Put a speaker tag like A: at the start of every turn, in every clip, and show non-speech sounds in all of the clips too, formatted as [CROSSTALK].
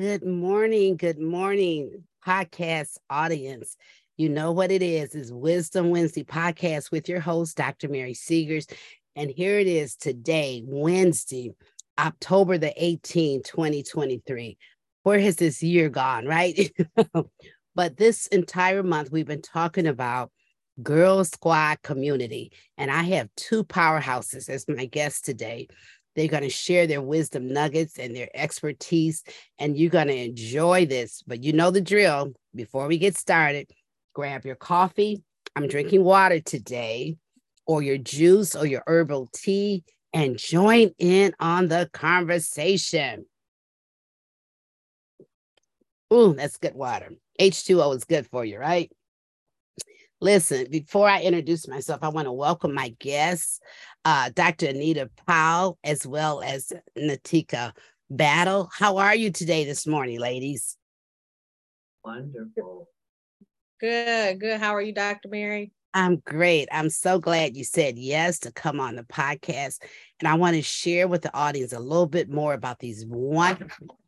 A: Good morning. Good morning, podcast audience. You know what it is, is Wisdom Wednesday podcast with your host, Dr. Mary Seegers. And here it is today, Wednesday, October the 18th, 2023. Where has this year gone, right? [LAUGHS] but this entire month, we've been talking about Girl Squad community. And I have two powerhouses as my guests today. They're going to share their wisdom nuggets and their expertise, and you're going to enjoy this. But you know the drill. Before we get started, grab your coffee. I'm drinking water today, or your juice or your herbal tea, and join in on the conversation. Ooh, that's good water. H2O is good for you, right? Listen, before I introduce myself, I want to welcome my guests, uh, Dr. Anita Powell, as well as Natika Battle. How are you today this morning, ladies?
B: Wonderful.
C: Good, good. How are you, Dr. Mary?
A: I'm great. I'm so glad you said yes to come on the podcast. And I want to share with the audience a little bit more about these wonderful.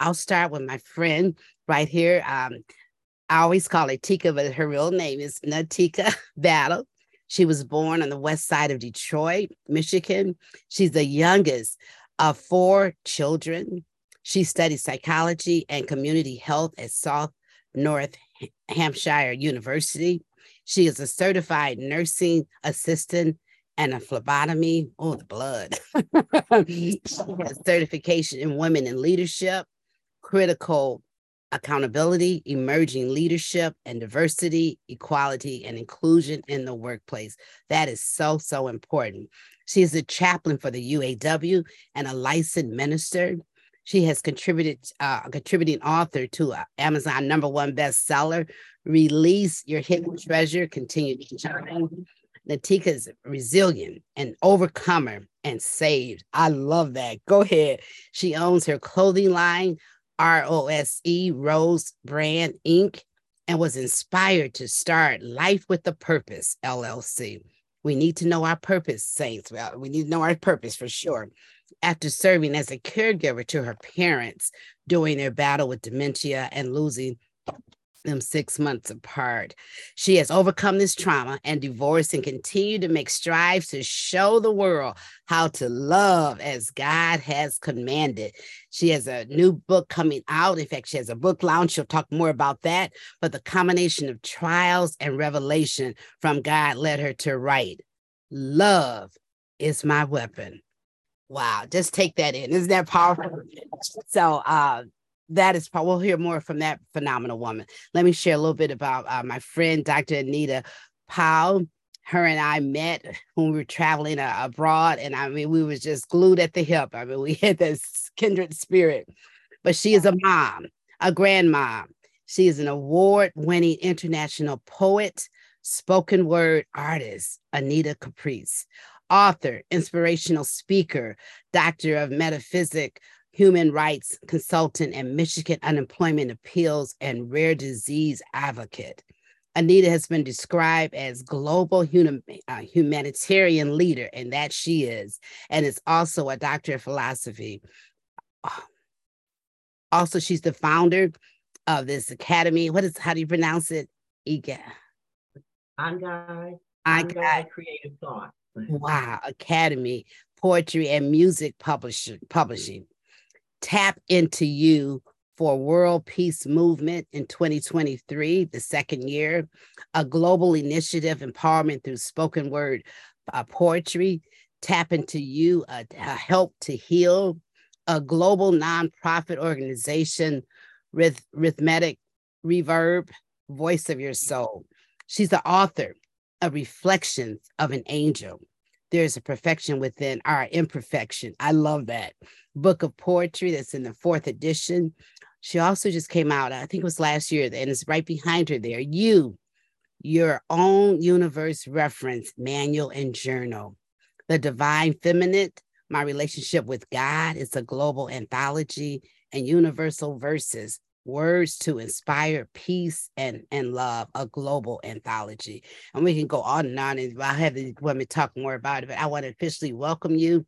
A: I'll start with my friend right here. Um, I always call her Tika, but her real name is Natika [LAUGHS] Battle. She was born on the west side of Detroit, Michigan. She's the youngest of four children. She studied psychology and community health at South North Hampshire University. She is a certified nursing assistant and a phlebotomy. Oh, the blood. [LAUGHS] she has certification in women in leadership, critical accountability, emerging leadership, and diversity, equality, and inclusion in the workplace. That is so, so important. She is a chaplain for the UAW and a licensed minister. She has contributed, uh, contributing author to uh, Amazon number one bestseller, Release Your Hidden Treasure, Continue to Shine. Natika is resilient and overcomer and saved. I love that. Go ahead. She owns her clothing line, R O S E, Rose Brand Inc., and was inspired to start Life with a Purpose LLC. We need to know our purpose, saints. Well, we need to know our purpose for sure. After serving as a caregiver to her parents during their battle with dementia and losing them six months apart. She has overcome this trauma and divorce and continue to make strides to show the world how to love as God has commanded. She has a new book coming out. In fact, she has a book launch. She'll talk more about that. But the combination of trials and revelation from God led her to write, Love is my weapon. Wow, just take that in. Isn't that powerful? So, uh, that is we'll hear more from that phenomenal woman. Let me share a little bit about uh, my friend, Dr. Anita Powell. Her and I met when we were traveling uh, abroad, and I mean, we was just glued at the hip. I mean, we [LAUGHS] had this kindred spirit. But she is a mom, a grandmom. She is an award-winning international poet, spoken word artist, Anita Caprice, author, inspirational speaker, doctor of metaphysics human rights consultant and Michigan unemployment appeals and rare disease advocate. Anita has been described as global human, uh, humanitarian leader, and that she is, and is also a doctor of philosophy. Also, she's the founder of this academy. What is how do you pronounce it?
B: Iga. Angai.
A: Angai
B: Creative Thought.
A: Wow, Academy, Poetry and Music Publishing. Publishing tap into you for World Peace Movement in 2023, the second year, a global initiative empowerment through spoken word uh, poetry, tap into you, uh, help to heal, a global nonprofit organization, Rhythmic Reverb, Voice of Your Soul. She's the author of Reflections of an Angel, there's a perfection within our imperfection. I love that book of poetry that's in the fourth edition. She also just came out, I think it was last year, and it's right behind her there. You, your own universe reference manual and journal. The Divine Feminine, My Relationship with God, is a global anthology and universal verses words to inspire peace and, and love, a global anthology. And we can go on and on, and I'll have the women talk more about it, but I want to officially welcome you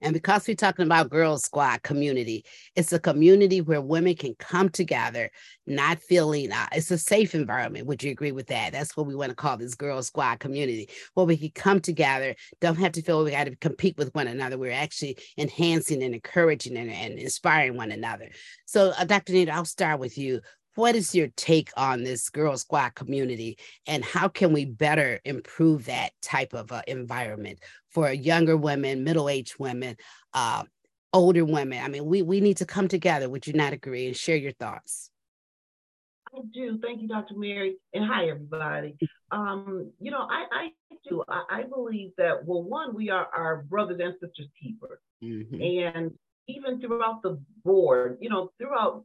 A: And because we're talking about Girl Squad community, it's a community where women can come together, not feeling uh, it's a safe environment. Would you agree with that? That's what we want to call this Girl Squad community, where we can come together, don't have to feel we got to compete with one another. We're actually enhancing and encouraging and, and inspiring one another. So, uh, Dr. Nita, I'll start with you what is your take on this girl squad community and how can we better improve that type of uh, environment for younger women middle-aged women uh, older women i mean we, we need to come together would you not agree and share your thoughts
B: I do. Thank you, Dr. Mary. And hi, everybody. Um, you know, I, I do. I, I, believe that, well, one, we are our brothers and sisters keepers. Mm-hmm. And even throughout the board, you know, throughout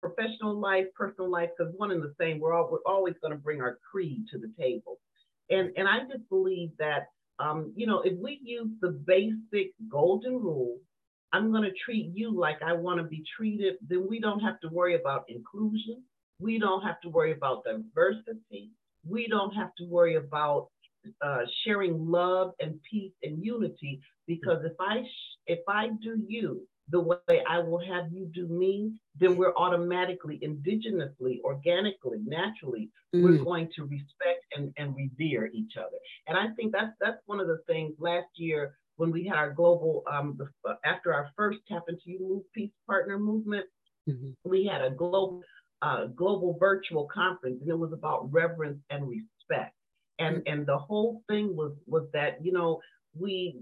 B: professional life, personal life, because one and the same, we're, all, we're always going to bring our creed to the table. And, and I just believe that, um, you know, if we use the basic golden rule, I'm going to treat you like I want to be treated, then we don't have to worry about inclusion. We don't have to worry about diversity. We don't have to worry about uh, sharing love and peace and unity because if I if I do you the way I will have you do me, then we're automatically, indigenously, organically, naturally, mm. we're going to respect and, and revere each other. And I think that's that's one of the things last year when we had our global um, the, after our first tap into you move peace partner movement, mm-hmm. we had a global uh, global virtual conference, and it was about reverence and respect. And mm-hmm. and the whole thing was was that you know we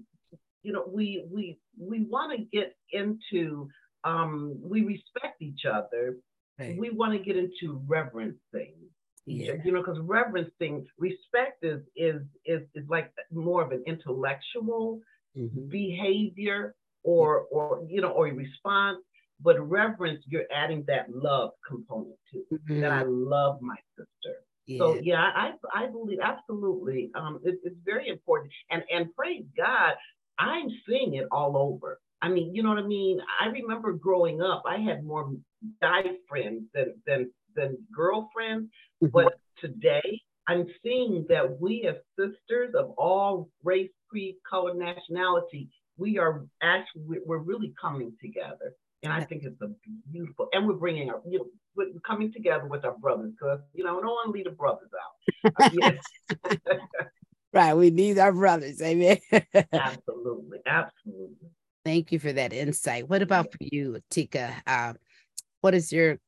B: you know, we we we want to get into um, we respect each other. Right. We want to get into reverencing. Yeah. You know, because reverencing respect is is is is like more of an intellectual mm-hmm. behavior or or you know or a response. But reverence, you're adding that love component to mm-hmm. that. I love my sister. Yeah. So yeah, I I believe absolutely. Um, it, it's very important, and and praise God, I'm seeing it all over. I mean, you know what I mean? I remember growing up, I had more guy friends than than than girlfriends. Mm-hmm. But today I'm seeing that we as sisters of all race, creed, color, nationality, we are actually we're really coming together. And I think it's a beautiful, and we're bringing our, you know, we're coming together with our brothers because, you know, want to leave the brothers out. [LAUGHS] [LAUGHS]
A: Right. We need our brothers. Amen. [LAUGHS]
B: absolutely. Absolutely.
A: Thank you for that insight. What about for you, Tika? Uh, what is your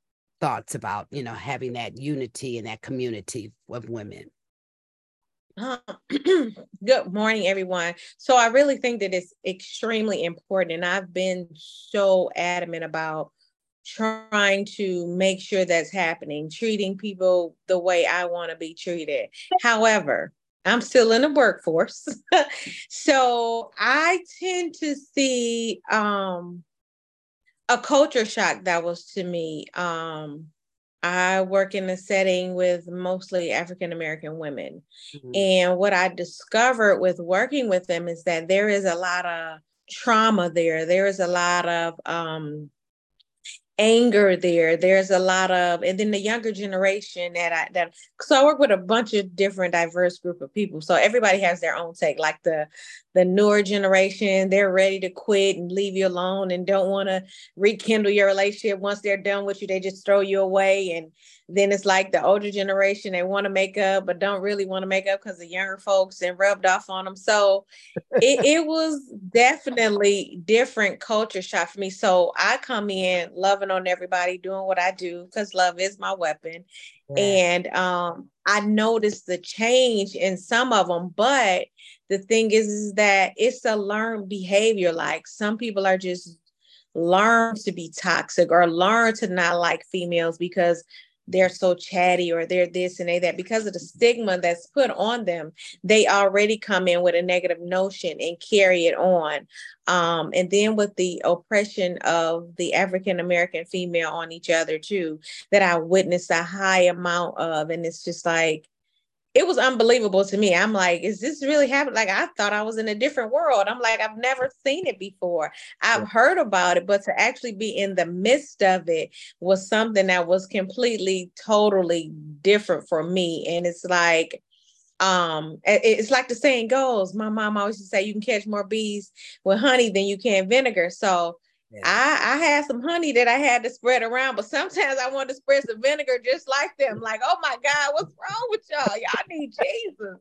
A: thoughts about, you know, having that unity in that community of women?
C: Uh, [CLEARS THROAT] good morning, everyone. So I really think that it's extremely important, and I've been so adamant about trying to make sure that's happening, treating people the way I want to be treated. However, I'm still in the workforce. [LAUGHS] so I tend to see um, a culture shock that was to me. Um, I work in a setting with mostly African American women. Mm-hmm. And what I discovered with working with them is that there is a lot of trauma there. There is a lot of um, anger there. There's a lot of and then the younger generation that i that so i work with a bunch of different diverse group of people. So everybody has their own take like the the newer generation they're ready to quit and leave you alone and don't want to rekindle your relationship. Once they're done with you they just throw you away. And then it's like the older generation they want to make up but don't really want to make up because the younger folks and rubbed off on them so it, [LAUGHS] it was definitely different culture shock for me. So i come in loving on everybody doing what i do because love is my weapon yeah. and um, i noticed the change in some of them but the thing is, is that it's a learned behavior like some people are just learn to be toxic or learn to not like females because they're so chatty or they're this and they that because of the stigma that's put on them they already come in with a negative notion and carry it on. Um, and then with the oppression of the african american female on each other too that i witnessed a high amount of and it's just like it was unbelievable to me. I'm like, is this really happening? Like, I thought I was in a different world. I'm like, I've never seen it before. I've yeah. heard about it, but to actually be in the midst of it was something that was completely, totally different for me. And it's like, um it's like the saying goes my mom always used to say you can catch more bees with honey than you can vinegar so yeah. I, I had some honey that I had to spread around, but sometimes I wanted to spread some vinegar just like them. Like, oh my God, what's wrong with y'all? Y'all need Jesus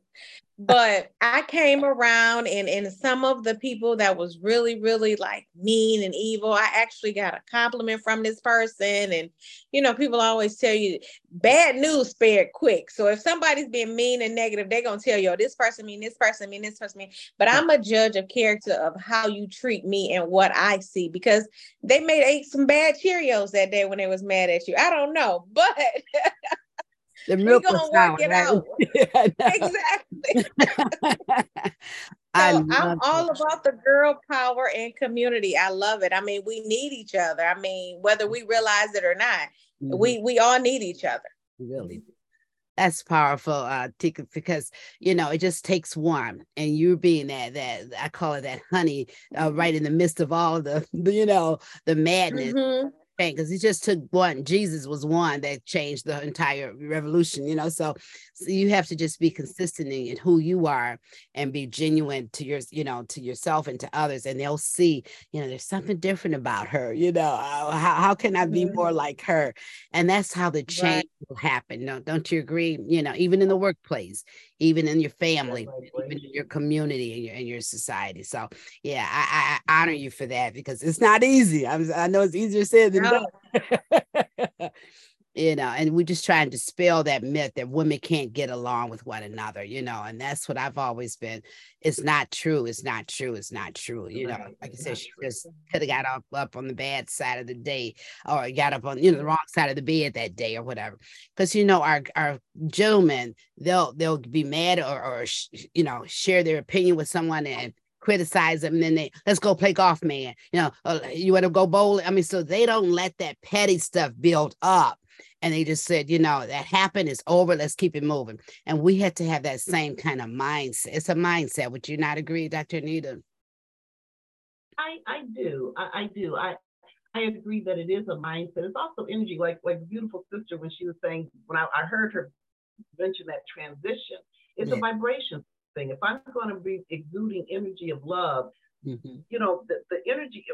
C: but I came around and and some of the people that was really really like mean and evil I actually got a compliment from this person. And you know people always tell you bad news spared quick. So if somebody's being mean and negative they're going to tell you oh, this person mean this person mean this person mean. But I'm a judge of character of how you treat me and what I see because they may ate some bad Cheerios that day when they was mad at you. I don't know [LAUGHS] but
A: the milk we gonna work it
C: out. [LAUGHS] exactly. [LAUGHS] so I'm all about the girl power and community. I love it. I mean, we need each other. I mean, whether we realize it or not, mm-hmm. we we all need each other.
A: Really. That's powerful, uh, Tika, because you know it just takes one, and you being that that I call it that honey, uh, right in the midst of all the [LAUGHS] you know the madness. Mm-hmm because he just took one. Jesus was one that changed the entire revolution, you know. So, so you have to just be consistent in who you are and be genuine to your, you know, to yourself and to others, and they'll see, you know, there's something different about her. You know, uh, how, how can I be more like her? And that's how the change right. will happen. No, don't you agree? You know, even in the workplace, even in your family, even in your community and your in your society. So yeah, I, I, honor you for that because it's not easy. I'm, i know it's easier said than [LAUGHS] you know, and we just try and dispel that myth that women can't get along with one another, you know, and that's what I've always been. It's not true. It's not true. It's not true. You know, like I said, she just could have got up up on the bad side of the day or got up on, you know, the wrong side of the bed that day or whatever. Because you know, our our gentlemen, they'll they'll be mad or or you know, share their opinion with someone and criticize them and then they let's go play golf man you know uh, you want to go bowling i mean so they don't let that petty stuff build up and they just said, you know, that happened, it's over, let's keep it moving. And we had to have that same kind of mindset. It's a mindset. Would you not agree, Dr. Anita?
B: I, I do. I, I do. I, I agree that it is a mindset. It's also energy, like like beautiful sister when she was saying when I, I heard her mention that transition, it's yeah. a vibration thing. If I'm going to be exuding energy of love, Mm-hmm. You know, the, the energy,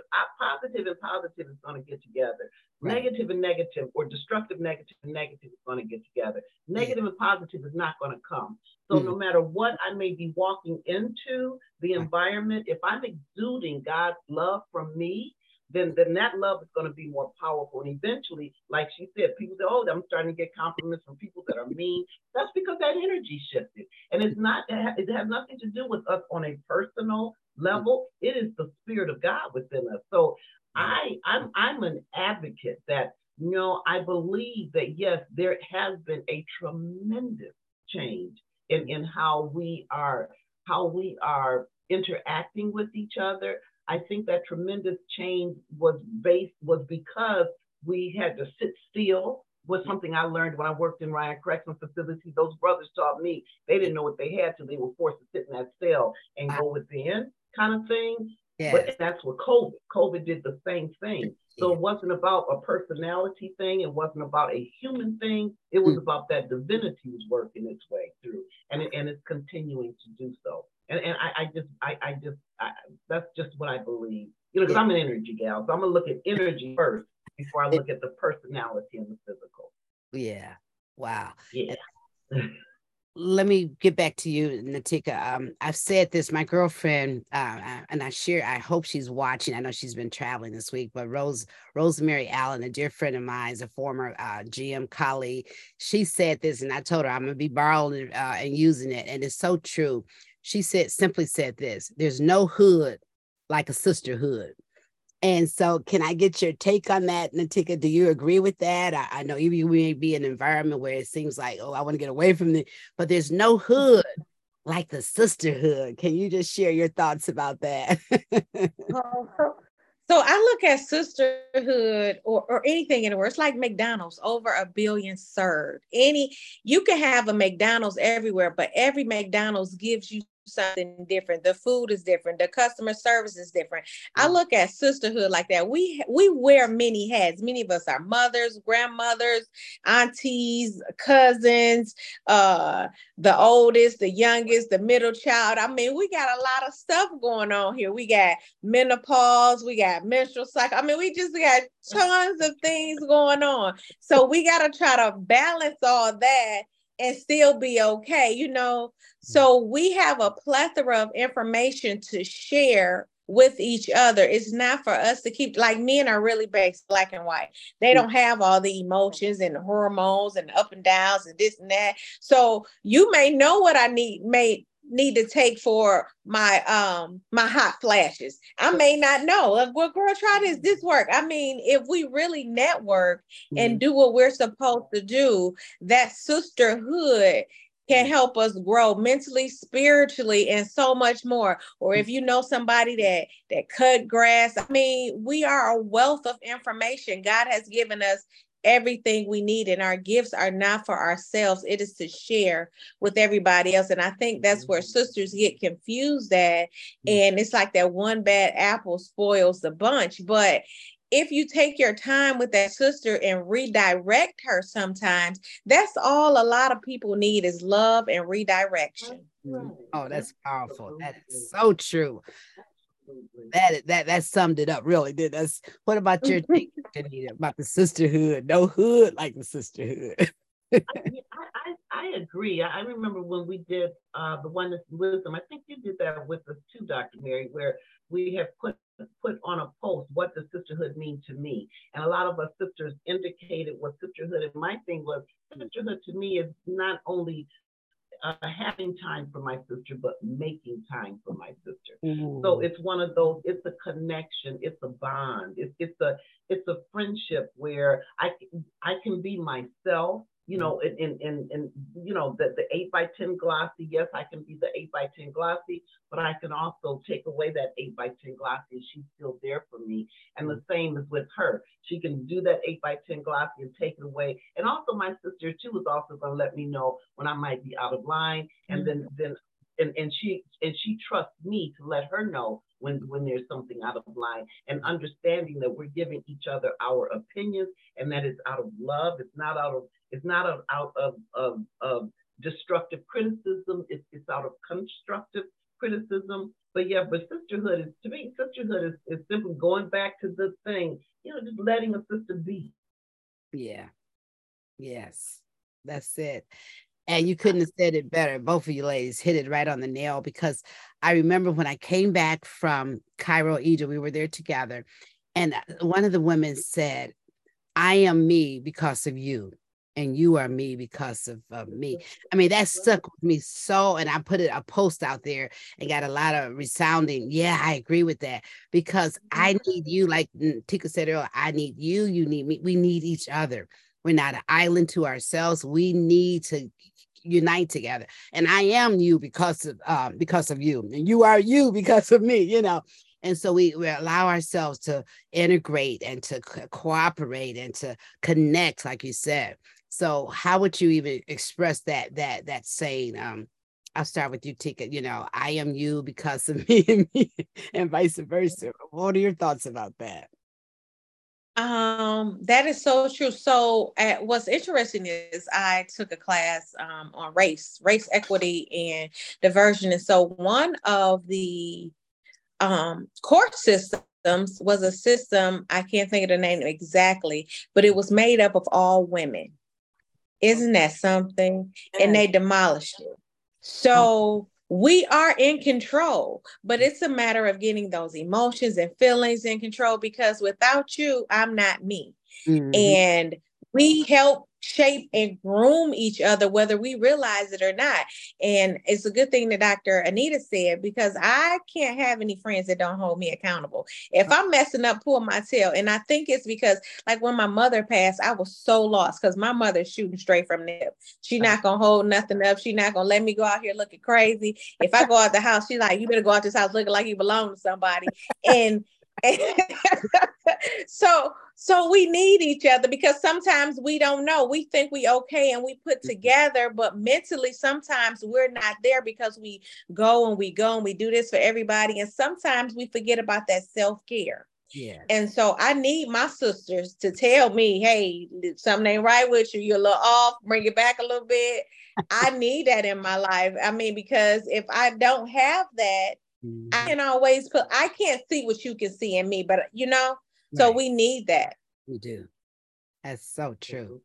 B: positive and positive is going to get together. Right. Negative and negative, or destructive negative and negative is going to get together. Negative and positive is not going to come. So, mm-hmm. no matter what I may be walking into the environment, if I'm exuding God's love from me, then, then that love is going to be more powerful. And eventually, like she said, people say, oh, I'm starting to get compliments from people that are mean. That's because that energy shifted. And it's not, it has nothing to do with us on a personal level. It is the spirit of God within us. So I, I'm, I'm an advocate that, you know, I believe that yes, there has been a tremendous change in, in how we are, how we are interacting with each other, I think that tremendous change was based was because we had to sit still was something I learned when I worked in Ryan Correctional Facility. Those brothers taught me they didn't know what they had till they were forced to sit in that cell and go within kind of thing. Yeah. But that's what COVID. COVID did the same thing. So it wasn't about a personality thing. It wasn't about a human thing. It was mm. about that divinity was working its way through, and it, and it's continuing to do so and and I, I just I, I just I, that's just what I believe. You know, because I'm an energy gal, so I'm gonna look at energy first before I look at the personality and the physical.
A: Yeah. Wow.
B: Yeah.
A: let me get back to you, Natika. Um, I've said this. My girlfriend, uh, and I share. I hope she's watching. I know she's been traveling this week, but Rose Rosemary Allen, a dear friend of mine, is a former uh, GM colleague. She said this, and I told her I'm gonna be borrowing uh, and using it, and it's so true she said simply said this there's no hood like a sisterhood and so can i get your take on that natika do you agree with that i, I know you may be in an environment where it seems like oh i want to get away from it but there's no hood like the sisterhood can you just share your thoughts about that [LAUGHS]
C: oh, so I look at sisterhood or, or anything anywhere. It's like McDonald's, over a billion served. Any you can have a McDonald's everywhere, but every McDonald's gives you something different. The food is different. The customer service is different. I mm. look at sisterhood like that. We we wear many hats. Many of us are mothers, grandmothers, aunties, cousins, uh, the oldest, the youngest, the middle child. I mean, we got a lot of stuff going on here. We got menopause, we got menstrual cycle. I mean, we just got tons of things going on. So we got to try to balance all that and still be okay, you know. So we have a plethora of information to share with each other. It's not for us to keep like men are really based black and white. They mm. don't have all the emotions and the hormones and up and downs and this and that. So you may know what I need may need to take for my um my hot flashes. I may not know. Like, well, girl, try this. This work. I mean, if we really network mm-hmm. and do what we're supposed to do, that sisterhood can mm-hmm. help us grow mentally spiritually and so much more or if you know somebody that that cut grass i mean we are a wealth of information god has given us everything we need and our gifts are not for ourselves. It is to share with everybody else. And i think that's where mm-hmm. sisters get confused at. Mm-hmm. and it's like that one bad apple spoils the bunch. But if you take your time with that sister and redirect her sometimes that's all a lot of people need is love and redirection.
A: Oh that's powerful. That is so true that that that summed it up really did that's what about your [LAUGHS] thing about the sisterhood no hood like the sisterhood [LAUGHS]
B: I, I, I, agree. I remember when we did uh, the oneness wisdom. I think you did that with us too, Dr. Mary, where we have put put on a post what does sisterhood mean to me, and a lot of us sisters indicated what sisterhood. And my thing was sisterhood to me is not only uh, having time for my sister, but making time for my sister. Mm. So it's one of those. It's a connection. It's a bond. It's it's a it's a friendship where I I can be myself you know, and and and, and you know, the, the eight by ten glossy, yes, I can be the eight by ten glossy, but I can also take away that eight by ten glossy. She's still there for me. And the same is with her. She can do that eight by ten glossy and take it away. And also my sister too is also gonna let me know when I might be out of line. And mm-hmm. then then and, and she and she trusts me to let her know when when there's something out of line and understanding that we're giving each other our opinions and that it's out of love it's not out of it's not out, out of, of, of destructive criticism. It's, it's out of constructive criticism. But yeah, but sisterhood is to me, sisterhood is, is simply going back to the thing, you know, just letting a sister be.
A: Yeah. Yes. That's it. And you couldn't have said it better. Both of you ladies hit it right on the nail because I remember when I came back from Cairo, Egypt, we were there together. And one of the women said, I am me because of you and you are me because of, me. I mean, that stuck with me so, and I put it a post out there and got a lot of resounding. Yeah, I agree with that because I mm-hmm. need you, like Tika said earlier. I need you. You need me. We need each other. We're not an island to ourselves. We need to unite together. And I am you because of um, because of you, and you are you because of me. You know, and so we, we allow ourselves to integrate and to co- cooperate and to connect, like you said. So how would you even express that that that saying? Um, I'll start with you, Tika. You know, I am you because of [LAUGHS] me and me, and vice versa. What are your thoughts about that?
C: Um, that is so true. So, uh, what's interesting is I took a class um, on race, race equity, and diversion. And so, one of the um, court systems was a system I can't think of the name exactly, but it was made up of all women. Isn't that something? And they demolished it. So we are in control, but it's a matter of getting those emotions and feelings in control because without you, I'm not me. Mm-hmm. And we help shape and groom each other, whether we realize it or not. And it's a good thing that Dr. Anita said, because I can't have any friends that don't hold me accountable. If I'm messing up, pull my tail. And I think it's because, like, when my mother passed, I was so lost because my mother's shooting straight from the. She's not to hold nothing up. She's not to let me go out here looking crazy. If I go out the house, she's like, you better go out this house looking like you belong to somebody. And [LAUGHS] so so we need each other because sometimes we don't know. We think we okay and we put mm-hmm. together, but mentally sometimes we're not there because we go and we go and we do this for everybody. And sometimes we forget about that self-care.
A: Yeah.
C: And so I need my sisters to tell me, hey, something ain't right with you. You're a little off, bring it back a little bit. I need that in my life. I mean, because if I don't have that. I can always put, I can't see what you can see in me, but you know, so we need that.
A: We do. That's so true.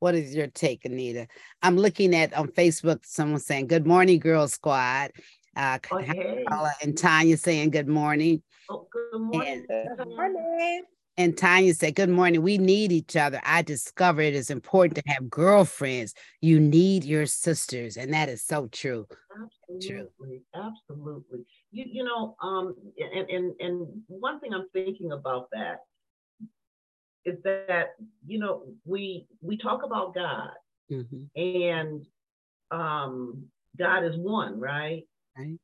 A: What is your take, Anita? I'm looking at on Facebook, someone saying, Good morning, Girl Squad. Uh, oh, hey. and Tanya saying good morning.
B: Oh, good morning. And,
C: good morning.
A: And Tanya said, Good morning. We need each other. I discovered it is important to have girlfriends. You need your sisters. And that is so true.
B: Absolutely. True. Absolutely. You, you know, um, and, and and one thing I'm thinking about that is that, you know, we we talk about God mm-hmm. and um God is one, right?
A: Right.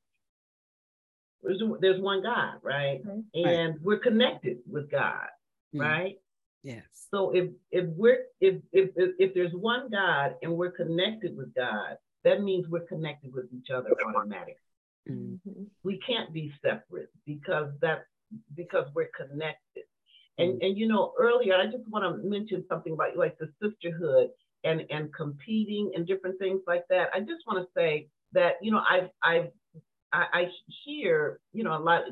B: There's, there's one God, right? And right. we're connected with God, mm. right?
A: Yes.
B: So if if we're if, if if if there's one God and we're connected with God, that means we're connected with each other automatically. Mm-hmm. We can't be separate because that because we're connected. And mm. and you know earlier I just want to mention something about like the sisterhood and and competing and different things like that. I just want to say that you know I've I've I, I hear, you know, a lot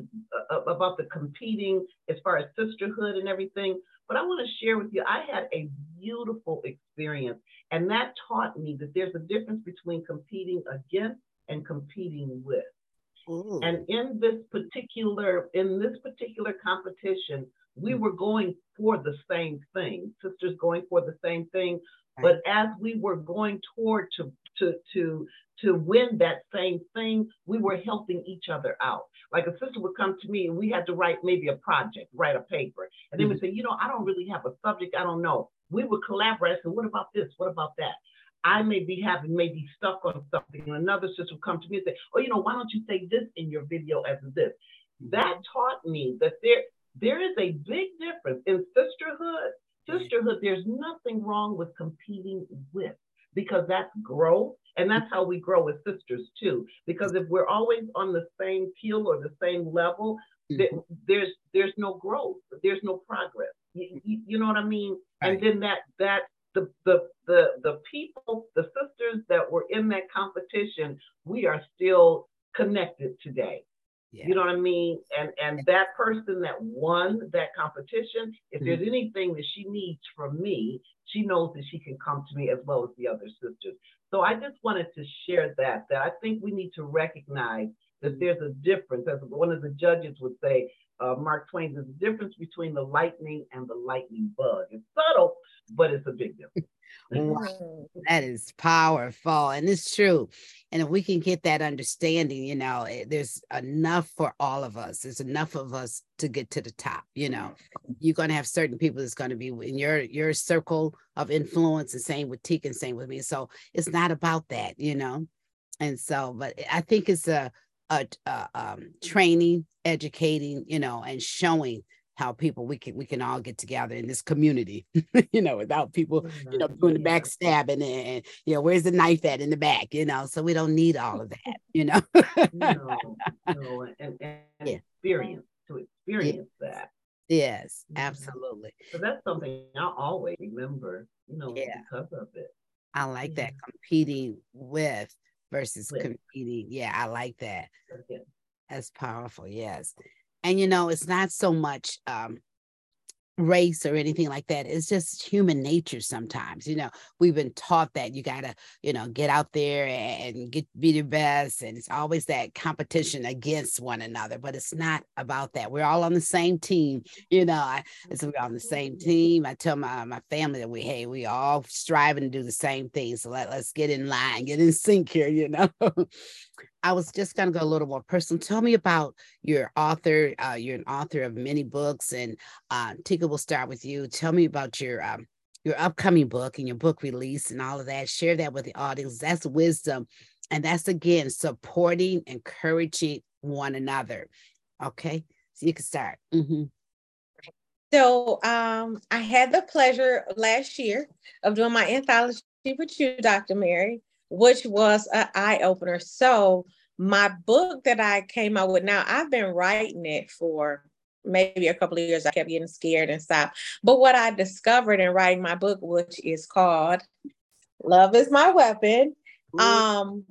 B: about the competing as far as sisterhood and everything. But I want to share with you, I had a beautiful experience, and that taught me that there's a difference between competing against and competing with. Ooh. And in this particular in this particular competition, we were going for the same thing. Sisters going for the same thing. But as we were going toward to to to to win that same thing, we were helping each other out. Like a sister would come to me and we had to write maybe a project, write a paper. And they mm-hmm. say, you know, I don't really have a subject, I don't know. We would collaborate and say, what about this? What about that? I may be having maybe stuck on something, and another sister would come to me and say, Oh, you know, why don't you say this in your video as this? That taught me that there there is a big difference in sisterhood. Sisterhood, there's nothing wrong with competing with because that's growth and that's how we grow as sisters too. Because if we're always on the same keel or the same level, mm-hmm. there's there's no growth, there's no progress. You, you, know what I mean? And then that that the, the the the people, the sisters that were in that competition, we are still connected today. Yeah. You know what I mean? And and that person that won that competition, if mm-hmm. there's anything that she needs from me, she knows that she can come to me as well as the other sisters. So I just wanted to share that, that I think we need to recognize that there's a difference. As one of the judges would say, uh, Mark Twain, there's a difference between the lightning and the lightning bug. It's subtle, but it's a big difference.
A: wow, that is powerful. And it's true. And if we can get that understanding, you know, eh, there's enough for all of us. There's enough of us to get to the top. You know, you're going to have certain people that's going to be in your your circle of influence, and same with Teak and same with me. So it's not about that, you know. And so, but I think it's a, a, a um, training, educating, you know, and showing how people we can we can all get together in this community, [LAUGHS] you know, without people, oh, you know, doing the backstabbing and, and you know, where's the knife at in the back, you know. So we don't need all of that, [LAUGHS] you know.
B: no, no, and, and yeah. experience to experience yeah. that.
A: Yes, mm-hmm. absolutely.
B: So that's something I'll always remember, you know, yeah. because of it.
A: I like that competing with versus with. competing. Yeah, I like that. That's powerful. Yes and you know it's not so much um race or anything like that it's just human nature sometimes you know we've been taught that you gotta you know get out there and get be the best and it's always that competition against one another but it's not about that we're all on the same team you know I, so we're on the same team i tell my my family that we hey we all striving to do the same thing so let, let's get in line get in sync here you know [LAUGHS] I was just going to go a little more personal. Tell me about your author. Uh, you're an author of many books, and uh, Tika, will start with you. Tell me about your um, your upcoming book and your book release and all of that. Share that with the audience. That's wisdom, and that's again supporting, encouraging one another. Okay, so you can start. Mm-hmm.
C: So um, I had the pleasure last year of doing my anthology with you, Dr. Mary, which was an eye opener. So my book that I came out with now, I've been writing it for maybe a couple of years. I kept getting scared and stopped. But what I discovered in writing my book, which is called Love is My Weapon, um,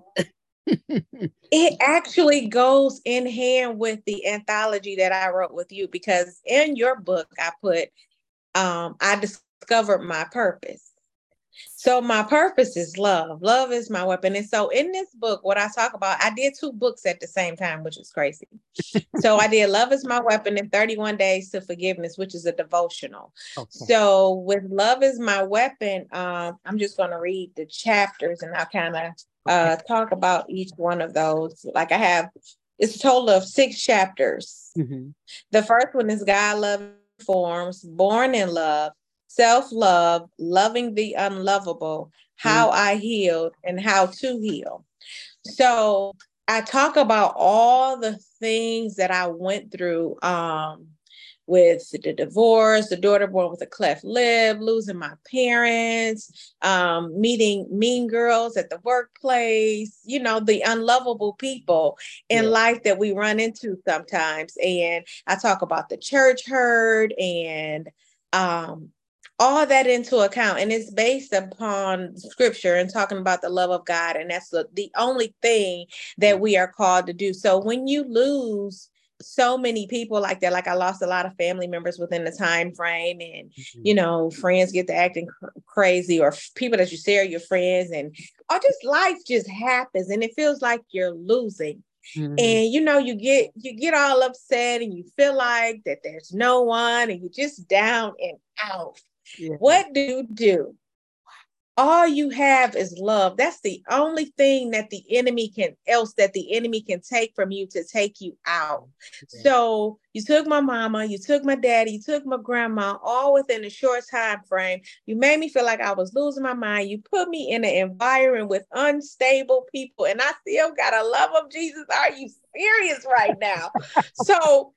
C: [LAUGHS] it actually goes in hand with the anthology that I wrote with you because in your book I put um I discovered my purpose. So my purpose is love. Love is my weapon. And so in this book, what I talk about, I did two books at the same time, which is crazy. so I did Love is my weapon in 31 days to forgiveness, which is a devotional. Okay. So with Love is my weapon, um, I'm just going to read the chapters and I'll kind of uh, talk about each one of those. Like I have, it's a total of six chapters. Mm-hmm. The first one is God love forms, born in love, self love, loving the unlovable, how mm. I healed, and how to heal. So I talk about all the things that I went through um, with the divorce, the daughter born with a cleft lip, losing my parents, um, meeting mean girls at the workplace, you know, the unlovable people in yeah. life that we run into sometimes. And I talk about the church hurt and um, all that into account and it's based upon scripture and talking about the love of god and that's the, the only thing that we are called to do so when you lose so many people like that like i lost a lot of family members within the time frame and mm-hmm. you know friends get to acting cr- crazy or f- people that you say are your friends and or just life just happens and it feels like you're losing Mm-hmm. and you know you get you get all upset and you feel like that there's no one and you're just down and out yeah. What do you do? All you have is love. That's the only thing that the enemy can else that the enemy can take from you to take you out. Yeah. So you took my mama, you took my daddy, you took my grandma, all within a short time frame. You made me feel like I was losing my mind. You put me in an environment with unstable people, and I still got a love of Jesus. Are you serious right now? [LAUGHS] so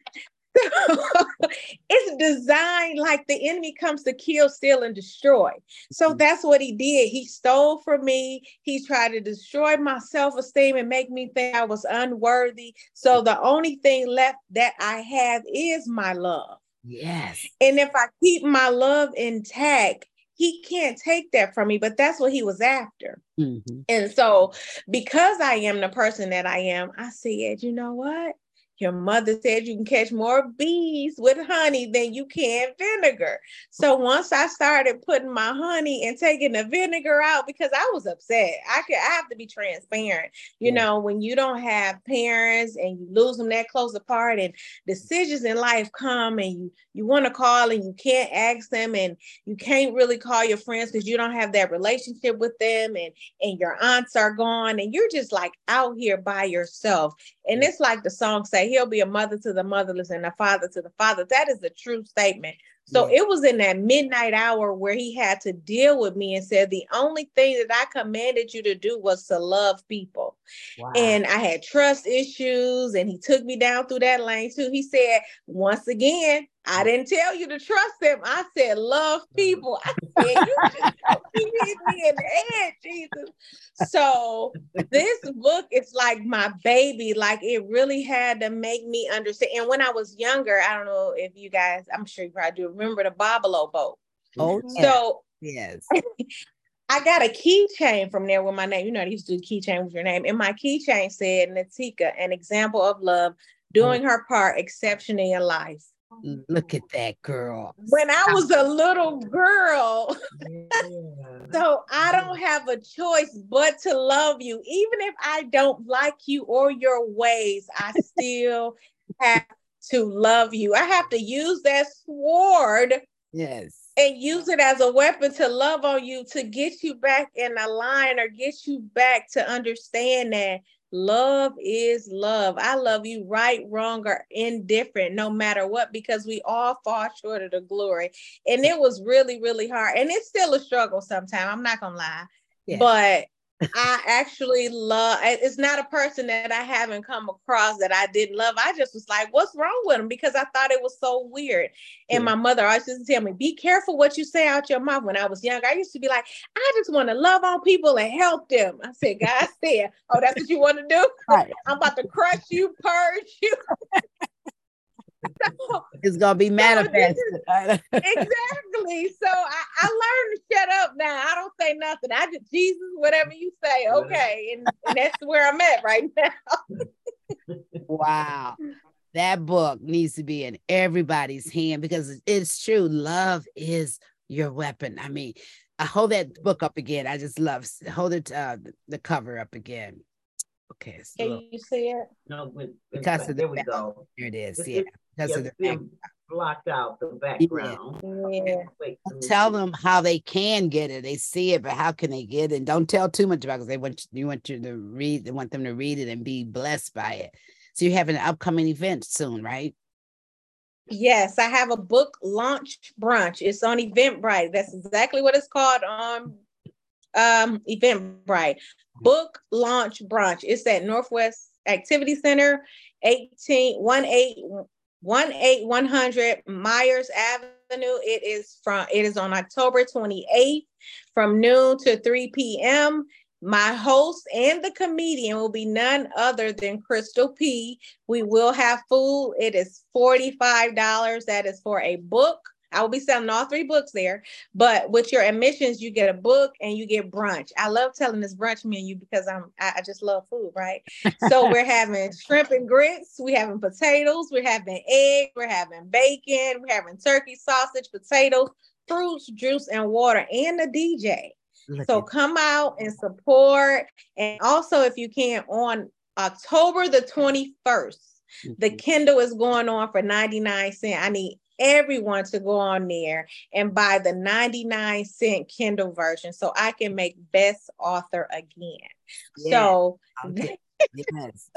C: [LAUGHS] it's designed like the enemy comes to kill, steal, and destroy. So mm-hmm. that's what he did. He stole from me. He tried to destroy my self esteem and make me think I was unworthy. So the only thing left that I have is my love.
A: Yes.
C: And if I keep my love intact, he can't take that from me, but that's what he was after. Mm-hmm. And so, because I am the person that I am, I said, you know what? Your mother said you can catch more bees with honey than you can vinegar. So once I started putting my honey and taking the vinegar out because I was upset. I could I have to be transparent. You yeah. know, when you don't have parents and you lose them that close apart and decisions in life come and you you want to call and you can't ask them and you can't really call your friends because you don't have that relationship with them and and your aunts are gone and you're just like out here by yourself. And it's like the song say he'll be a mother to the motherless and a father to the father. That is a true statement. So yeah. it was in that midnight hour where he had to deal with me and said, The only thing that I commanded you to do was to love people. Wow. And I had trust issues, and he took me down through that lane too. He said, Once again, I didn't tell you to trust them. I said love [LAUGHS] mm-hmm. people. I said you just hit me in the head, Jesus. So this book is like my baby. Like it really had to make me understand. And when I was younger, I don't know if you guys, I'm sure you probably do remember the Boblo boat.
A: Oh, oh
C: so
A: yes. [LAUGHS]
C: I got a keychain from there with my name. You know, I used to do keychain with your name. And my keychain said, Natika, an example of love, mm-hmm. doing oh. her part exceptionally in life.
A: Look at that girl.
C: When I was a little girl. [LAUGHS] Yeah. so I don't have a choice but to love you. Even if I don't like you or your ways, I [LAUGHS] still have to love you. I have to use that sword.
A: Yes.
C: And use it as a weapon to love on you to get you back in a line or get you back to understand that Love is love. I love you right, wrong, or indifferent, no matter what, because we all fall short of the glory. And it was really, really hard. And it's still a struggle sometimes. I'm not gonna lie. Yeah. But I actually love. It's not a person that I haven't come across that I didn't love. I just was like, "What's wrong with him?" Because I thought it was so weird. And yeah. my mother always used to tell me, "Be careful what you say out your mouth." When I was young, I used to be like, "I just want to love on people and help them." I said, "God said, oh, that's what you want to do? Right. [LAUGHS] I'm about to crush you, purge you." [LAUGHS] [LAUGHS]
A: it's gonna be manifested. [LAUGHS]
C: exactly. So I, I learned to shut up now. I don't say nothing. I just Jesus, whatever you say, okay. And, and that's where I'm at right now. [LAUGHS]
A: wow. That book needs to be in everybody's hand because it's true. Love is your weapon. I mean, I hold that book up again. I just love hold it uh, the cover up again. Okay.
C: So Can you see it?
B: No, when,
A: because of the
B: there we go.
A: Here it is. yeah because of
B: the blocked out the background.
C: Yeah.
A: Tell them how they can get it. They see it, but how can they get it? And don't tell too much about it because they want you want you to read. They want them to read it and be blessed by it. So you have an upcoming event soon, right?
C: Yes, I have a book launch brunch. It's on Eventbrite. That's exactly what it's called on um Eventbrite. Book launch brunch. It's at Northwest Activity Center, 18 18 18100 Meyers Avenue. It is from it is on October 28th from noon to 3 p.m. My host and the comedian will be none other than Crystal P. We will have food. It is $45. That is for a book I will be selling all three books there. But with your admissions, you get a book and you get brunch. I love telling this brunch menu because I'm I, I just love food, right? so [LAUGHS] we're having shrimp and grits, we're having potatoes, we're having egg, we're having bacon, we're having turkey sausage, potatoes, fruits, juice, and water, and a DJ. Look so come out and support. And also, if you can, on October the 21st, mm-hmm. the Kindle is going on for 99 cents. I need everyone to go on there and buy the 99 cent Kindle version so I can make best author again. Yeah. So [LAUGHS] yes.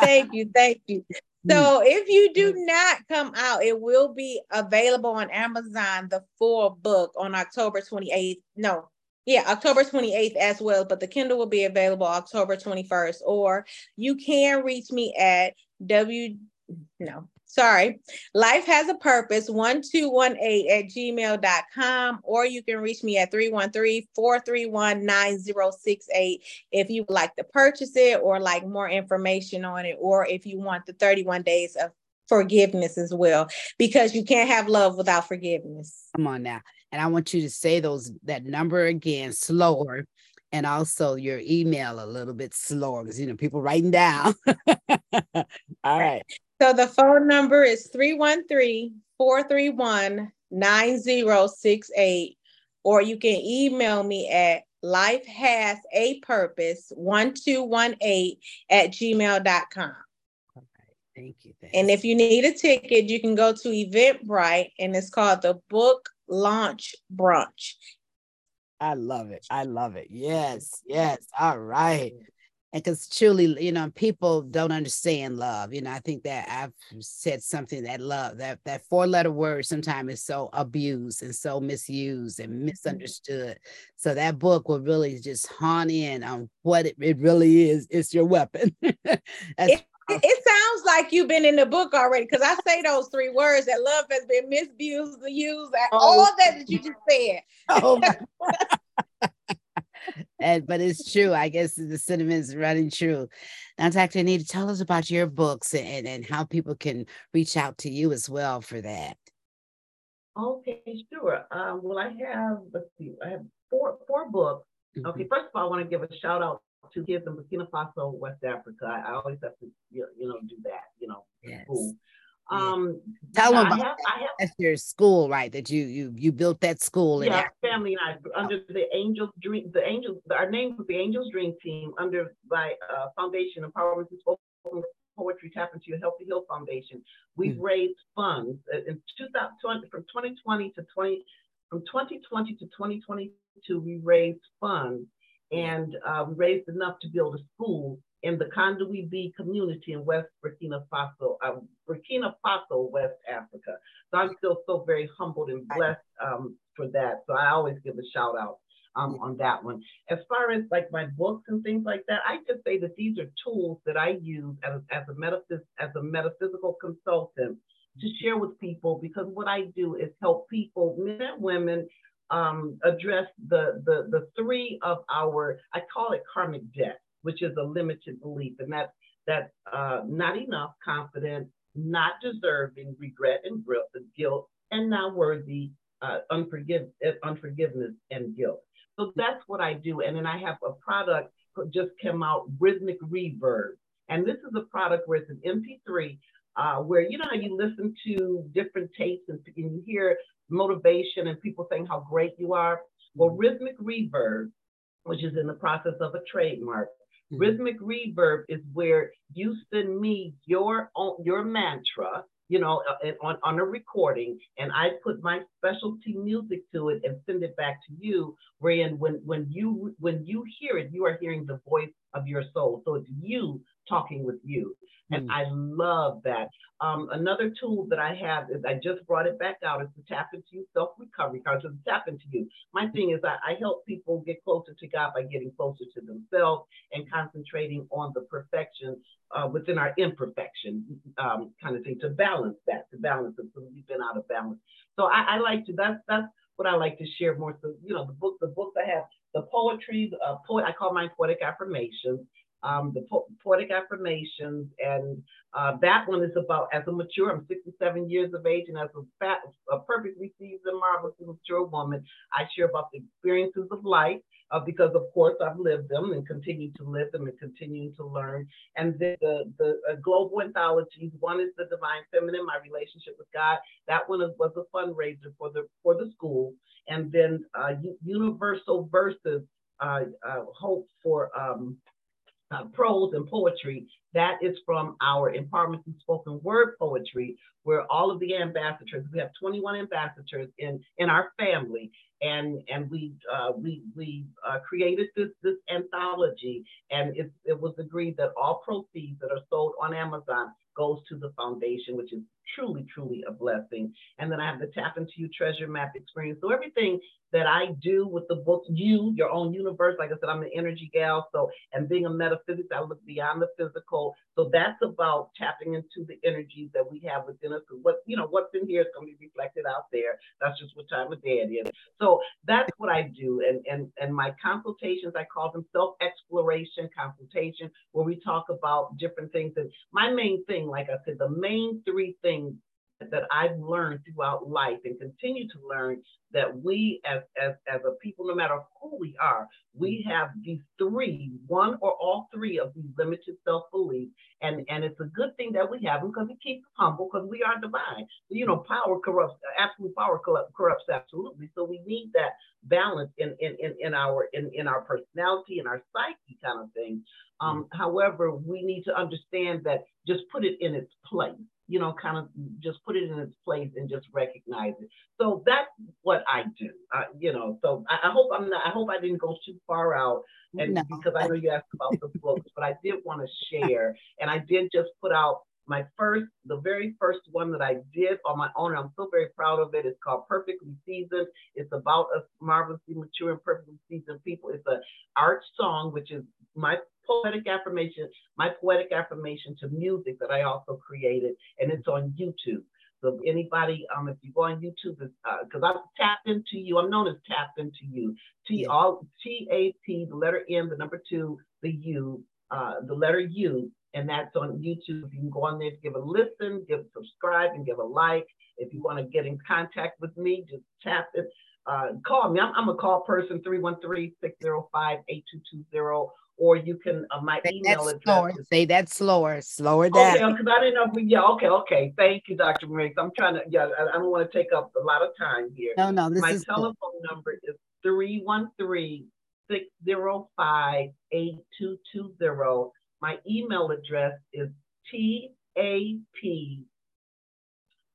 C: thank you, thank you. [LAUGHS] So if you do not come out, it will be available on Amazon, the full book on October 28th. No, yeah, October 28th as well, but the Kindle will be available October 21st. Or you can reach me at w no sorry, life has a purpose 1218 at gmail.com, or you can reach me at 313 431 9068 if you would like to purchase it or like more information on it, or if you want the 31 days of forgiveness as well, because you can't have love without forgiveness.
A: Come on now. And I want you to say those that number again slower and also your email a little bit slower because you know people writing down. [LAUGHS] All right.
C: So the phone number is 313 431 9068, or you can email me at life has a purpose 1218 at gmail.com.
A: Okay, thank you. Thanks.
C: And if you need a ticket, you can go to Eventbrite and it's called the Book Launch Brunch.
A: I love it. I love it. Yes, yes. All right and because truly you know people don't understand love you know i think that i've said something that love that that four letter word sometimes is so abused and so misused and mm-hmm. misunderstood so that book will really just hone in on what it, it really is it's your weapon [LAUGHS]
C: it, it, it, sounds like you've been in the book already because I say those three words that love has been misused, used, oh. all that that you [LAUGHS] just said. Oh [LAUGHS]
A: and but it's true. I guess the sentiment is running true. Now, Dr. Anita, tell us about your books and, and how people can reach out to you as well for that.
B: Okay, sure. Um, well, I have let's see, I have four four books. Mm-hmm. Okay, first of all, I want to give a shout out to kids in Burkina Faso, West Africa. I, I always have to, you know, do that. You know,
A: yes.
B: Cool. Um,
A: tell them about I have, I have, that's your school, right? That you you you built that school.
B: Yeah, family and I under the Angels Dream. The Angels, our name was the Angels Dream Team under my uh, foundation, Empowerment and Spoken Poetry Tap into Your Healthy Hill Foundation. We've mm-hmm. raised funds uh, in 2020 from 2020 to 20 from 2020 to 2022. We raised funds and uh, we raised enough to build a school in the Kondouit B community in West Burkina Faso, uh, Burkina Faso, West Africa. So I'm still so very humbled and blessed um, for that. So I always give a shout out. um, on that one. As far as like my books and things like that, I just say that these are tools that I use as, as a metaphys- as a metaphysical consultant to share with people because what I do is help people, men and women, um, address the, the the three of our I call it karmic debt, which is a limited belief, and that's that's uh, not enough, confident, not deserving, regret and guilt, and not worthy, uh, unforgive, unforgiveness and guilt. So that's what I do, and then I have a product just came out, Rhythmic Reverb, and this is a product where it's an MP3 uh, where you know you listen to different tapes and, and, you hear motivation and people saying how great you are. Well, rhythmic reverb, which is in the process of a trademark. Rhythmic reverb is where you send me your your mantra, you know, uh, on, on a recording, and I put my specialty music to it and send it back to you. Wherein when when you when you hear it, you are hearing the voice of your soul. So it's you talking with you. And mm. I love that. Um, another tool that I have is I just brought it back out is the tap into you self recovery card. So tap into you. My thing is I, I help people get closer to God by getting closer to themselves and concentrating on the perfection uh, within our imperfection um, kind of thing to balance that, to balance it. So we've been out of balance. So I, I like to, that's, that's what I like to share more. So, you know, the book, the books I have, the poetry, uh, poet, I call mine poetic affirmations um, the po- poetic affirmations, and uh, that one is about as a mature. I'm 67 years of age, and as a, fat, a perfectly seasoned, marvelously mature woman, I share about the experiences of life. Uh, because of course I've lived them and continue to live them and continuing to learn. And then the the uh, global anthologies. One is the Divine Feminine, my relationship with God. That one was a fundraiser for the for the school. And then uh, Universal Verses, uh, uh, Hope for um, uh, prose and poetry. That is from our Empowerment Through Spoken Word Poetry, where all of the ambassadors, we have 21 ambassadors in, in our family, and and we uh, we we uh, created this this anthology, and it, it was agreed that all proceeds that are sold on Amazon goes to the foundation, which is truly, truly a blessing. And then I have the Tap Into You Treasure Map experience. So everything that I do with the book, you, your own universe, like I said, I'm an energy gal. So, and being a metaphysics, I look beyond the physical. So that's about tapping into the energies that we have within us. What, you know, what's in here is going to be reflected out there. That's just what time of day it is. So that's what I do. And, and, and my consultations, I call them self-exploration consultation, where we talk about different things. And my main thing, like I said, the main three things that I've learned throughout life and continue to learn that we as, as, as a people, no matter who we are, we have these three, one or all three of these limited self-beliefs. And, and it's a good thing that we have them because it keeps us humble because we are divine. You know, power corrupts, absolute power corrupts absolutely. So we need that balance in, in, in, in our in, in our personality and our psyche kind of thing. Um, mm-hmm. However, we need to understand that just put it in its place you know, kind of just put it in its place and just recognize it. So that's what I do, uh, you know. So I, I, hope I'm not. I hope I didn't go too far out, and no. because I know you asked about the books, but I did want to share, and I did just put out my first, the very first one that I did on my own. and I'm so very proud of it. It's called Perfectly Seasoned. It's about us marvelously mature and perfectly seasoned people. It's a art song, which is my poetic affirmation, my poetic affirmation to music that I also created, and it's on YouTube. So anybody, um, if you go on YouTube, because uh, I've tapped into you, I'm known as tapped into you. T all T A P, the letter M, the number two, the U, uh, the letter U, and that's on YouTube. You can go on there, give a listen, give a subscribe, and give a like. If you want to get in contact with me, just tap it. Uh, call me. I'm, I'm a call person, 313 605 8220 or you can uh, my Say email address.
A: Slower. Is, Say that slower, slower down.
B: Okay, because I didn't know. Yeah, okay, okay. Thank you, Dr. Riggs. I'm trying to. Yeah, I, I, don't want to take up a lot of time here.
A: No, no. This
B: my
A: is
B: telephone
A: good.
B: number is 313 605 8220. My email address is TAP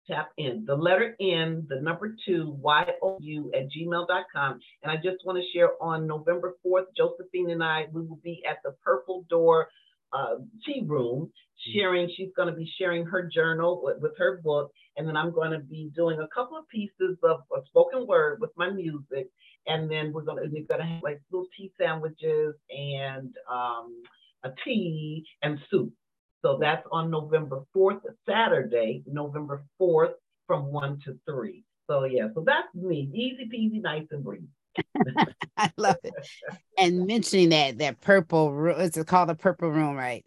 B: tap in. The letter N, the number two, Y-O-U at gmail.com. And I just want to share on November 4th, Josephine and I, we will be at the Purple Door uh, Tea Room sharing, she's going to be sharing her journal with, with her book. And then I'm going to be doing a couple of pieces of, spoken word with my music. And then we're going to, we're going to have like little tea sandwiches and um, a tea and soup. So that's on November 4th, Saturday, November 4th from 1 to 3. So yeah, so that's me. Easy peasy, nice and breezy. [LAUGHS]
A: I love it. And mentioning that that purple room, it's called the purple room, right?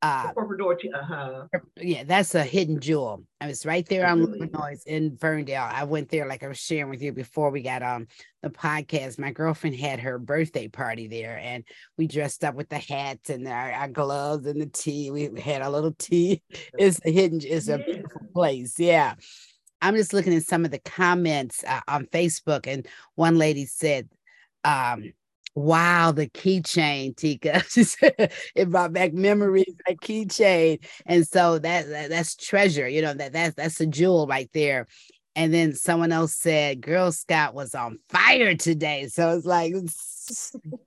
B: Uh, uh-huh.
A: Yeah, that's a hidden jewel. I was right there on? Illinois in Ferndale. I went there, like I was sharing with you before we got on the podcast. My girlfriend had her birthday party there, and we dressed up with the hats and our, our gloves and the tea. We had a little tea. [LAUGHS] It's a hidden. It's a yeah. beautiful place. Yeah. I'm just looking at some of the comments uh, on Facebook, and one lady said, um, Wow, the keychain, Tika. [LAUGHS] it brought back memories, that keychain. And so that, that, that's treasure, you know, that that's that's a jewel right there. And then someone else said Girl Scout was on fire today. So it's like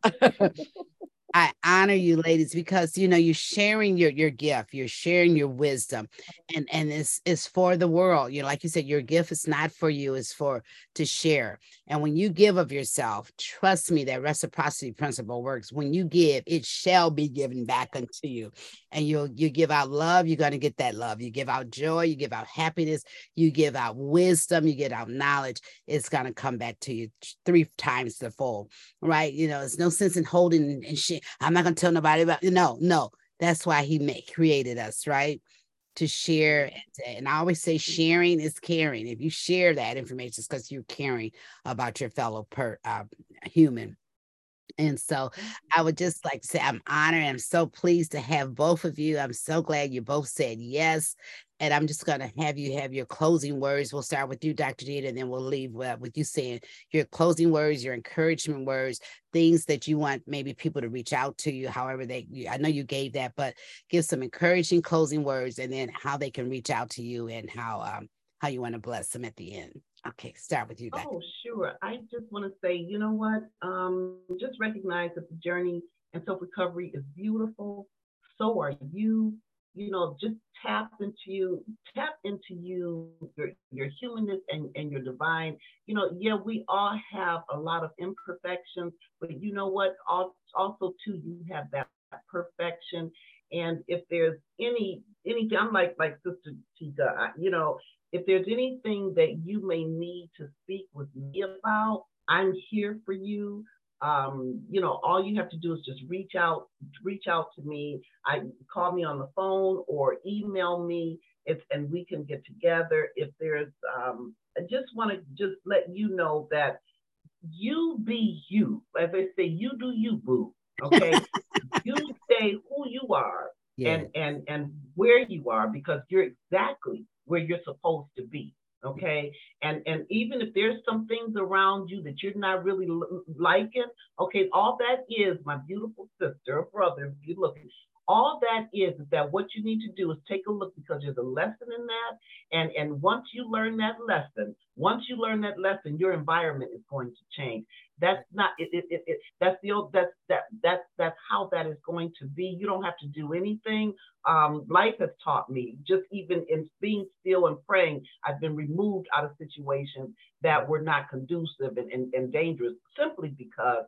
A: [LAUGHS] [LAUGHS] I honor you, ladies, because you know you're sharing your your gift, you're sharing your wisdom, and and it's it's for the world. You know, like you said, your gift is not for you; it's for to share. And when you give of yourself, trust me, that reciprocity principle works. When you give, it shall be given back unto you. And you you give out love, you're going to get that love. You give out joy, you give out happiness, you give out wisdom, you get out knowledge. It's going to come back to you three times the full, right? You know, there's no sense in holding and shit I'm not gonna tell nobody about no, no. That's why he made, created us, right? To share. And, and I always say sharing is caring. If you share that information, it's because you're caring about your fellow per uh, human. And so I would just like to say I'm honored. I'm so pleased to have both of you. I'm so glad you both said yes. And I'm just going to have you have your closing words. We'll start with you, Dr. Gita, and then we'll leave with, with you saying your closing words, your encouragement words, things that you want maybe people to reach out to you, however they, I know you gave that, but give some encouraging closing words and then how they can reach out to you and how, um, how you want to bless them at the end. Okay, start with you. Dr.
B: Oh, sure. I just want to say, you know what? Um, just recognize that the journey and self recovery is beautiful. So are you you know, just tap into you, tap into you, your your humanness and, and your divine. You know, yeah, we all have a lot of imperfections, but you know what? Also, too, you have that perfection. And if there's any anything, I'm like like Sister Tika, you know, if there's anything that you may need to speak with me about, I'm here for you um, you know, all you have to do is just reach out, reach out to me. I call me on the phone or email me. And we can get together. If there's, um, I just want to just let you know that you be you. As I say, you do you, boo. Okay, [LAUGHS] you stay who you are yeah. and and and where you are because you're exactly where you're supposed to be okay? And and even if there's some things around you that you're not really liking okay all that is my beautiful sister or brother if you look all that is is that what you need to do is take a look because there's a lesson in that. And and once you learn that lesson once you learn that lesson your environment is going to change. That's not it, it, it, it that's the old that's that that's that's how that is going to be. You don't have to do anything. Um life has taught me just even in being still and praying i've been removed out of situations that were not conducive and, and, and dangerous simply because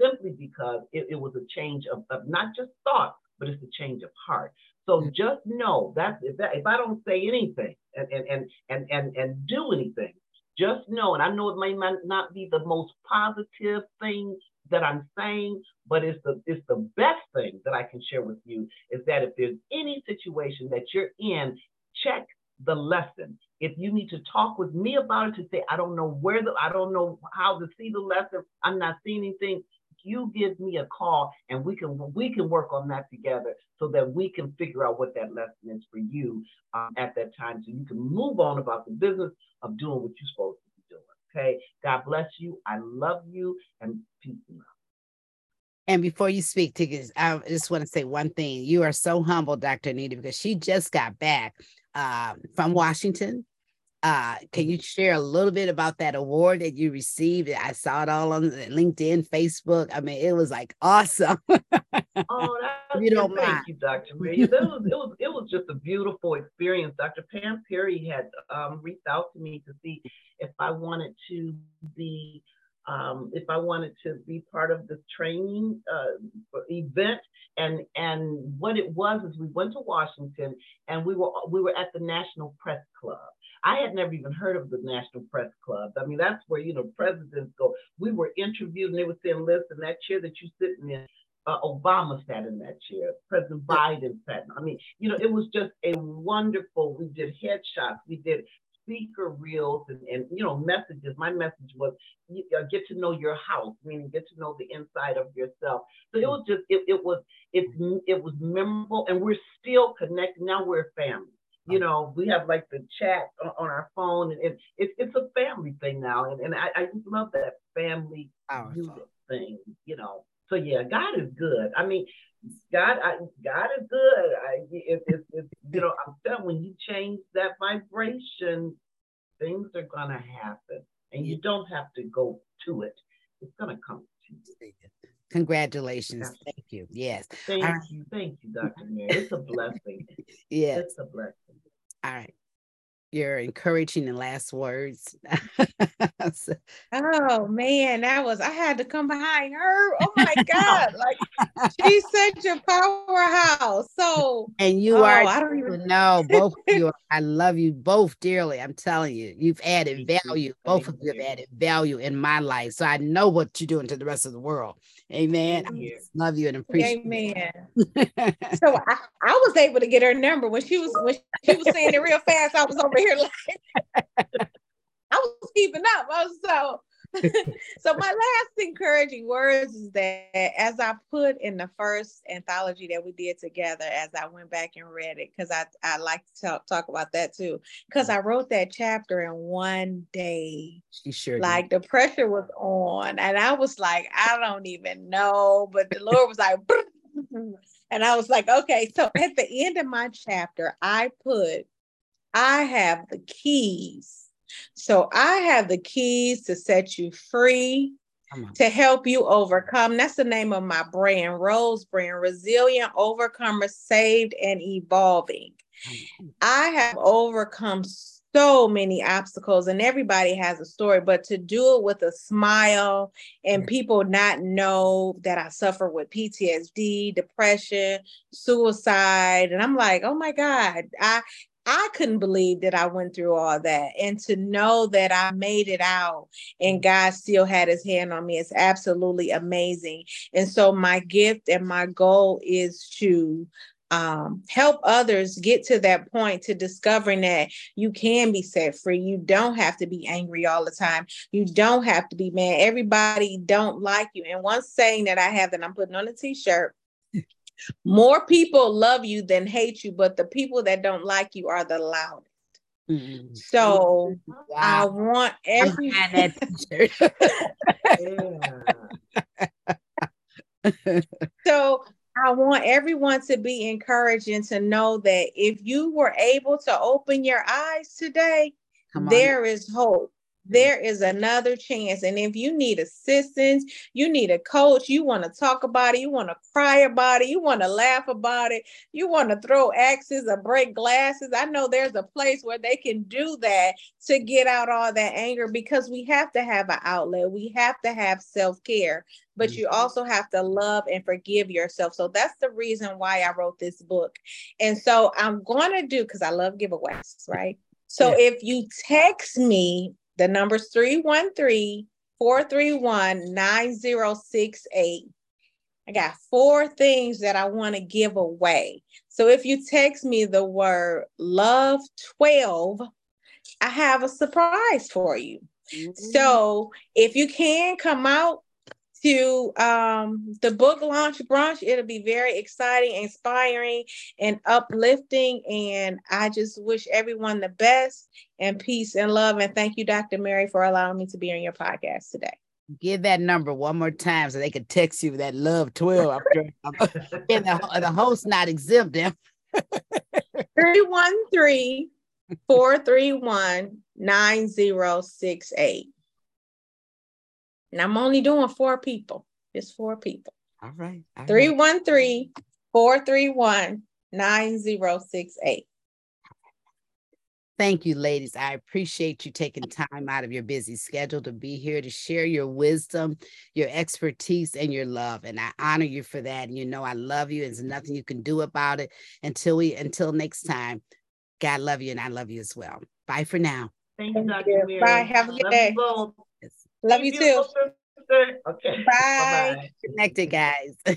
B: simply because it, it was a change of, of not just thought but it's a change of heart. So mm-hmm. just know that if, that if I don't say anything and, and, and, and, and, and do anything, just know, and I know it may not be the most positive thing that I'm saying, but it's the it's the best thing that I can share with you is that if there's any situation that you're in, check the lesson. If you need to talk with me about it to say, I don't know where the I don't know how to see the lesson, I'm not seeing anything, you give me a call and we can we can work on that together so that we can figure out what that lesson is for you um, at that time so you can move on about the business of doing what you're supposed to be doing okay god bless you i love you and peace and love
A: and before you speak, Tickets, I just want to say one thing. You are so humble, Dr. Anita, because she just got back uh, from Washington uh, can you share a little bit about that award that you received? I saw it all on LinkedIn, Facebook. I mean, it was like awesome.
B: oh, [LAUGHS] you don't thank mind. you, Dr. Mary. It was, it was it was just a beautiful experience. Dr. Pam Perry had um, reached out to me to see if I wanted to be um, if I wanted to be part of this training uh, event. And and what it was is we went to Washington and we were we were at the National Press Club. I had never even heard of the National Press Club. I mean, that's where you know presidents go. We were interviewed and they were saying, "Listen, that chair that you're sitting in." Uh, Obama sat in that chair. President Biden sat. in. I mean, you know, it was just a wonderful. We did headshots. We did speaker reels and, and you know messages. My message was uh, get to know your house, meaning get to know the inside of yourself. So it was just it, it was it it was memorable, and we're still connected. Now we're family. You know, we have like the chat on, on our phone, and, and it's it's a family thing now, and, and I, I just love that family thing. You know, so yeah, God is good. I mean, God, I, God is good. I, if, if, if, you know, I'm telling when you change that vibration, things are gonna happen, and you don't have to go to it. It's gonna come to you.
A: Congratulations. Thank you. Yes.
B: Thank you. Thank you, Dr. Mary. It's a blessing. [LAUGHS] yes. It's a blessing.
A: All right your encouraging and last words. [LAUGHS]
C: oh man, that was I had to come behind her. Oh my [LAUGHS] God, like she's such a powerhouse. So
A: and you oh, are I don't even know both of you. I love you both dearly. I'm telling you, you've added value. Both of you have added value in my life. So I know what you're doing to the rest of the world. Amen. Love you and appreciate
C: Amen. [LAUGHS] so I, I was able to get her number when she was when she was saying it real fast. I was over here like [LAUGHS] I was keeping up. I was so [LAUGHS] so my last encouraging words is that as I put in the first anthology that we did together, as I went back and read it, because I, I like to talk, talk about that too, because I wrote that chapter in one day.
A: She sure
C: like did. the pressure was on, and I was like, I don't even know, but the Lord was like, and I was like, okay. So at the end of my chapter, I put I have the keys. So I have the keys to set you free, to help you overcome. That's the name of my brand, Rose Brand, Resilient Overcomer, Saved and Evolving. I have overcome so many obstacles and everybody has a story but to do it with a smile and people not know that i suffer with ptsd depression suicide and i'm like oh my god i I couldn't believe that I went through all that. And to know that I made it out and God still had his hand on me is absolutely amazing. And so, my gift and my goal is to um, help others get to that point to discovering that you can be set free. You don't have to be angry all the time. You don't have to be mad. Everybody don't like you. And one saying that I have that I'm putting on a t-shirt more people love you than hate you, but the people that don't like you are the loudest. Mm-hmm. So wow. I want every [LAUGHS] so I want everyone to be encouraged and to know that if you were able to open your eyes today, there is hope there is another chance. And if you need assistance, you need a coach, you want to talk about it, you want to cry about it, you want to laugh about it, you want to throw axes or break glasses. I know there's a place where they can do that to get out all that anger because we have to have an outlet. We have to have self care, but you mm-hmm. also have to love and forgive yourself. So that's the reason why I wrote this book. And so I'm going to do because I love giveaways, right? So yeah. if you text me the number's 313 431 9068. I got four things that I want to give away. So if you text me the word love 12, I have a surprise for you. Mm-hmm. So if you can come out to um, the book launch brunch. It'll be very exciting, inspiring, and uplifting. And I just wish everyone the best and peace and love. And thank you, Dr. Mary, for allowing me to be on your podcast today.
A: Give that number one more time so they can text you that love 12. [LAUGHS] [LAUGHS] and the, the host not exempt them. [LAUGHS]
C: 313 431 9068. And I'm only doing four people, just four people.
A: All right.
C: 313 431 9068.
A: Thank you, ladies. I appreciate you taking time out of your busy schedule to be here to share your wisdom, your expertise, and your love. And I honor you for that. And you know I love you. There's nothing you can do about it until we until next time. God love you, and I love you as well. Bye for now.
B: Thank you, Dr. Mary.
C: Bye. Have a good love day. You love you too.
B: Okay.
C: Bye. Bye.
A: Connected, guys. [LAUGHS]